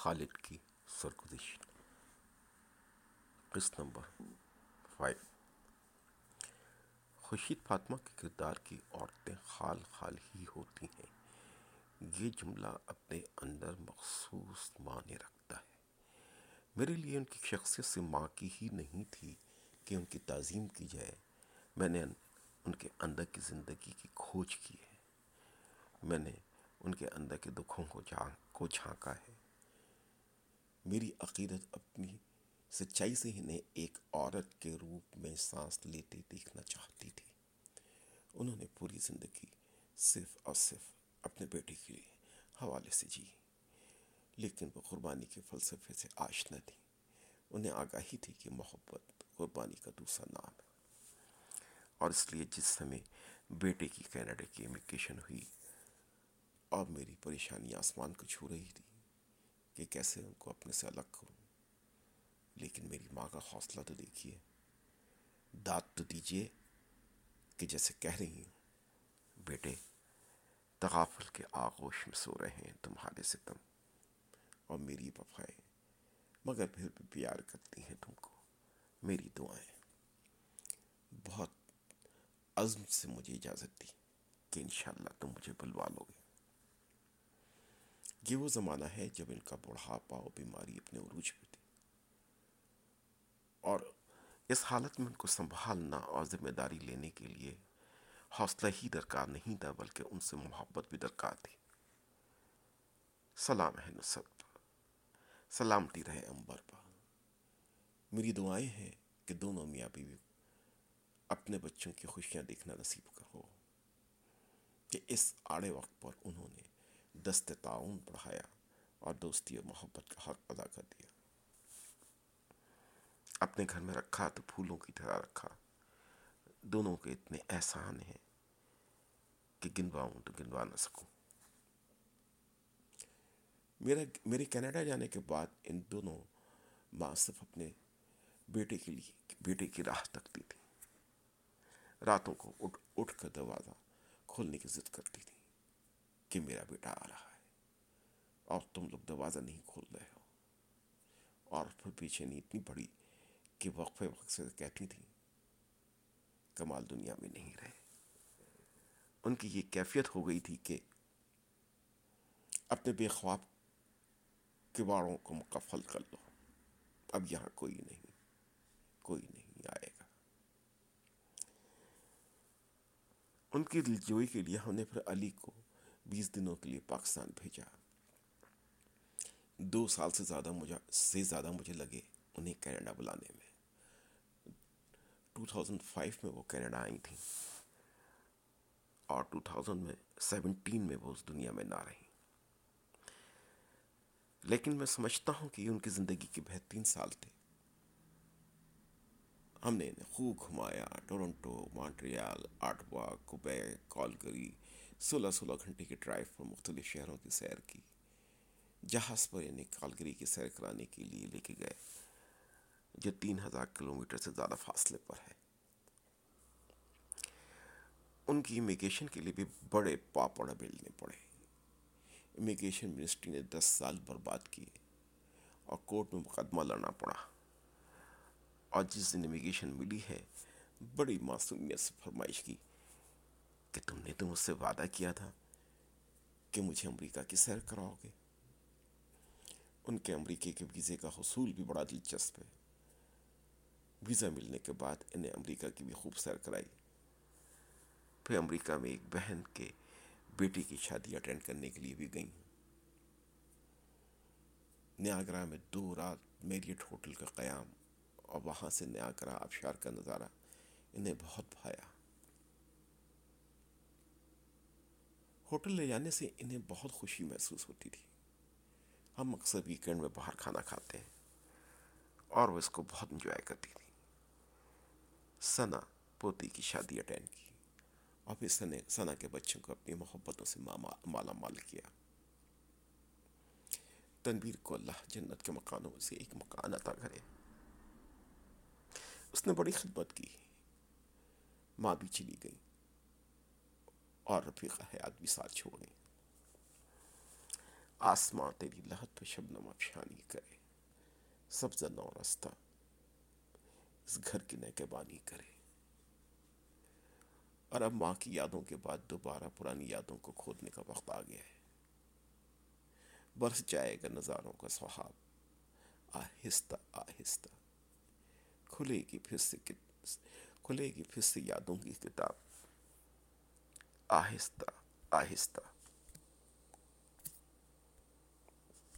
خالد کی سرگزش قسط number five Khurshid Fatima کے کردار کی عورتیں خال خال ہی ہوتی ہیں۔ یہ جملہ اپنے اندر مخصوص معنی رکھتا ہے۔ میرے لیے ان کی شخصیت سے ماں کی ہی نہیں تھی کہ ان کی تعظیم کی جائے۔ میں نے ان کے اندر کی زندگی کی کھوج کی ہے۔ میں نے ان کے اندر کے دکھوں کو کو جھانکا ہے۔ میری عقیدت اپنی سچائی سے انہیں ایک عورت کے روپ میں سانس لیتے دیکھنا چاہتی تھی۔ انہوں نے پوری زندگی صرف اور صرف اپنے بیٹے کے حوالے سے جی لیکن وہ قربانی کے فلسفے سے آشنا تھی۔ انہیں آگاہی تھی کہ محبت قربانی کا دوسرا نام ہے۔ اور اس لیے جس سمے بیٹے کی کینیڈا کی امیگریشن ہوئی اور میری پریشانی آسمان کو چھو رہی تھی۔ کہ کیسے ان کو اپنے سے الگ کروں۔ لیکن میری ماں کا حوصلہ تو دیکھیے۔ داد تو دیجیے کہ جیسے کہہ رہی ہوں، بیٹے، تغافل کے آغوش میں سو رہے ہیں تمہارے ستم اور میری وفائیں، مگر پھر بھی پیار کرتی ہیں تم کو۔ میری دعائیں۔ بہت عزم سے مجھے اجازت دی کہ انشاءاللہ تم مجھے بلوا لو گے۔ یہ وہ زمانہ ہے جب ان کا بڑھاپا اور بیماری اپنے عروج پہ تھی۔ اور اس حالت میں ان کو سنبھالنا اور ذمہ داری لینے کے لیے حوصلہ ہی درکار نہیں تھا، بلکہ ان سے محبت بھی درکار تھی۔ سلام ہے نصرت سلامتی رہے امبر پر میری دعائیں ہیں کہ دونوں میاں بیوی اپنے بچوں کی خوشیاں دیکھنا نصیب کر ہو کہ اس آڑے وقت پر انہوں نے دست تعاون بڑھایا اور دوستی اور محبت کا حق ادا کر دیا۔ اپنے گھر میں رکھا تو پھولوں کی طرح رکھا۔ دونوں کے اتنے احسان ہیں کہ گنواؤں تو گنوا نہ سکوں۔ میرا میرے کینیڈا جانے کے بعد ان دونوں ماں صرف اپنے بیٹے کے لیے بیٹے کی راہ تکتی تھی۔ راتوں کو اٹھ اٹھ کر دروازہ کھولنے کی ضد کرتی تھی۔ کہ میرا بیٹا آ رہا ہے اور تم لوگ دروازہ نہیں کھول رہے ہو۔ اور پھر پیچھے نہیں، اتنی بڑی کہ وقفے وقت سے کہتی تھی کمال دنیا میں نہیں رہے۔ ان کی یہ کیفیت ہو گئی تھی کہ اپنے بے خواب کباڑوں کو مکفل کر لو۔ اب یہاں کوئی نہیں کوئی نہیں آئے گا۔ ان کی دلجوئی کے لیے ہم نے پھر علی کو بیس دنوں کے لیے پاکستان بھیجا۔ دو سال سے زیادہ مجھے سے زیادہ مجھے لگے انہیں کینیڈا بلانے میں۔ ٹو تھاؤزنڈ فائیو میں وہ کینیڈا آئی تھیں۔ اور ٹو تھاؤزنڈ میں سیونٹین میں وہ اس دنیا میں نہ رہیں۔ لیکن میں سمجھتا ہوں کہ یہ ان کی زندگی کے بہترین سال تھے۔ ہم نے انہیں خوب گھمایا۔ ٹورنٹو مانٹریال آٹوا کوبے کالگری سولہ سولہ گھنٹے کے ڈرائیو پر مختلف شہروں کی سیر کی، جہاز پر یعنی کالگری کی سیر کرانے کے لیے لے کے گئے، جو تین ہزار کلو میٹر سے زیادہ فاصلے پر ہے۔ ان کی امیگریشن کے لیے بھی بڑے پاپڑ بیلنے پڑے امیگریشن منسٹری نے دس سال برباد کیے اور کورٹ میں مقدمہ لڑنا پڑا۔ اور جس دن امیگریشن ملی ہے، بڑی معصومیت سے فرمائش کی۔ کہ تم نے تو مجھ سے وعدہ کیا تھا کہ مجھے امریکہ کی سیر کراؤ گے ان کے امریکہ کے ویزے کا حصول بھی بڑا دلچسپ ہے۔ ویزا ملنے کے بعد انہیں امریکہ کی بھی خوب سیر کرائی۔ پھر امریکہ میں ایک بہن کے بیٹی کی شادی اٹینڈ کرنے کے لیے بھی گئی نیاگرا میں دو رات میریٹ ہوٹل کا قیام اور وہاں سے نیاگرا آبشار کا نظارہ انہیں بہت بھایا۔ ہوٹل لے جانے سے انہیں بہت خوشی محسوس ہوتی تھی۔ ہم اکثر ویکینڈ میں باہر کھانا کھاتے ہیں اور وہ اس کو بہت انجوائے کرتی تھی ثنا پوتی کی شادی اٹینڈ کی اور پھر سنے ثنا کے بچوں کو اپنی محبتوں سے مالا مال کیا۔ تنویر کو اللہ جنت کے مکانوں سے ایک مکان عطا کرے۔ اس نے بڑی خدمت کی۔ ماں بھی چلی گئی۔ اور رفیقہ حیات بھی ساتھ چھوڑ گئی آسماں تیری لہت پہ شبنم افشانی کرے۔ سبز نو رستہ اس گھر کی نگہبانی کرے۔ اور اب ماں کی یادوں کے بعد دوبارہ پرانی یادوں کو کھودنے کا وقت آ گیا ہے۔ برس جائے گا نظاروں کا سہاب۔ آہستہ آہستہ۔ کھلے گی پھر سے کھلے گی پھر سے یادوں کی کتاب۔ آہستہ آہستہ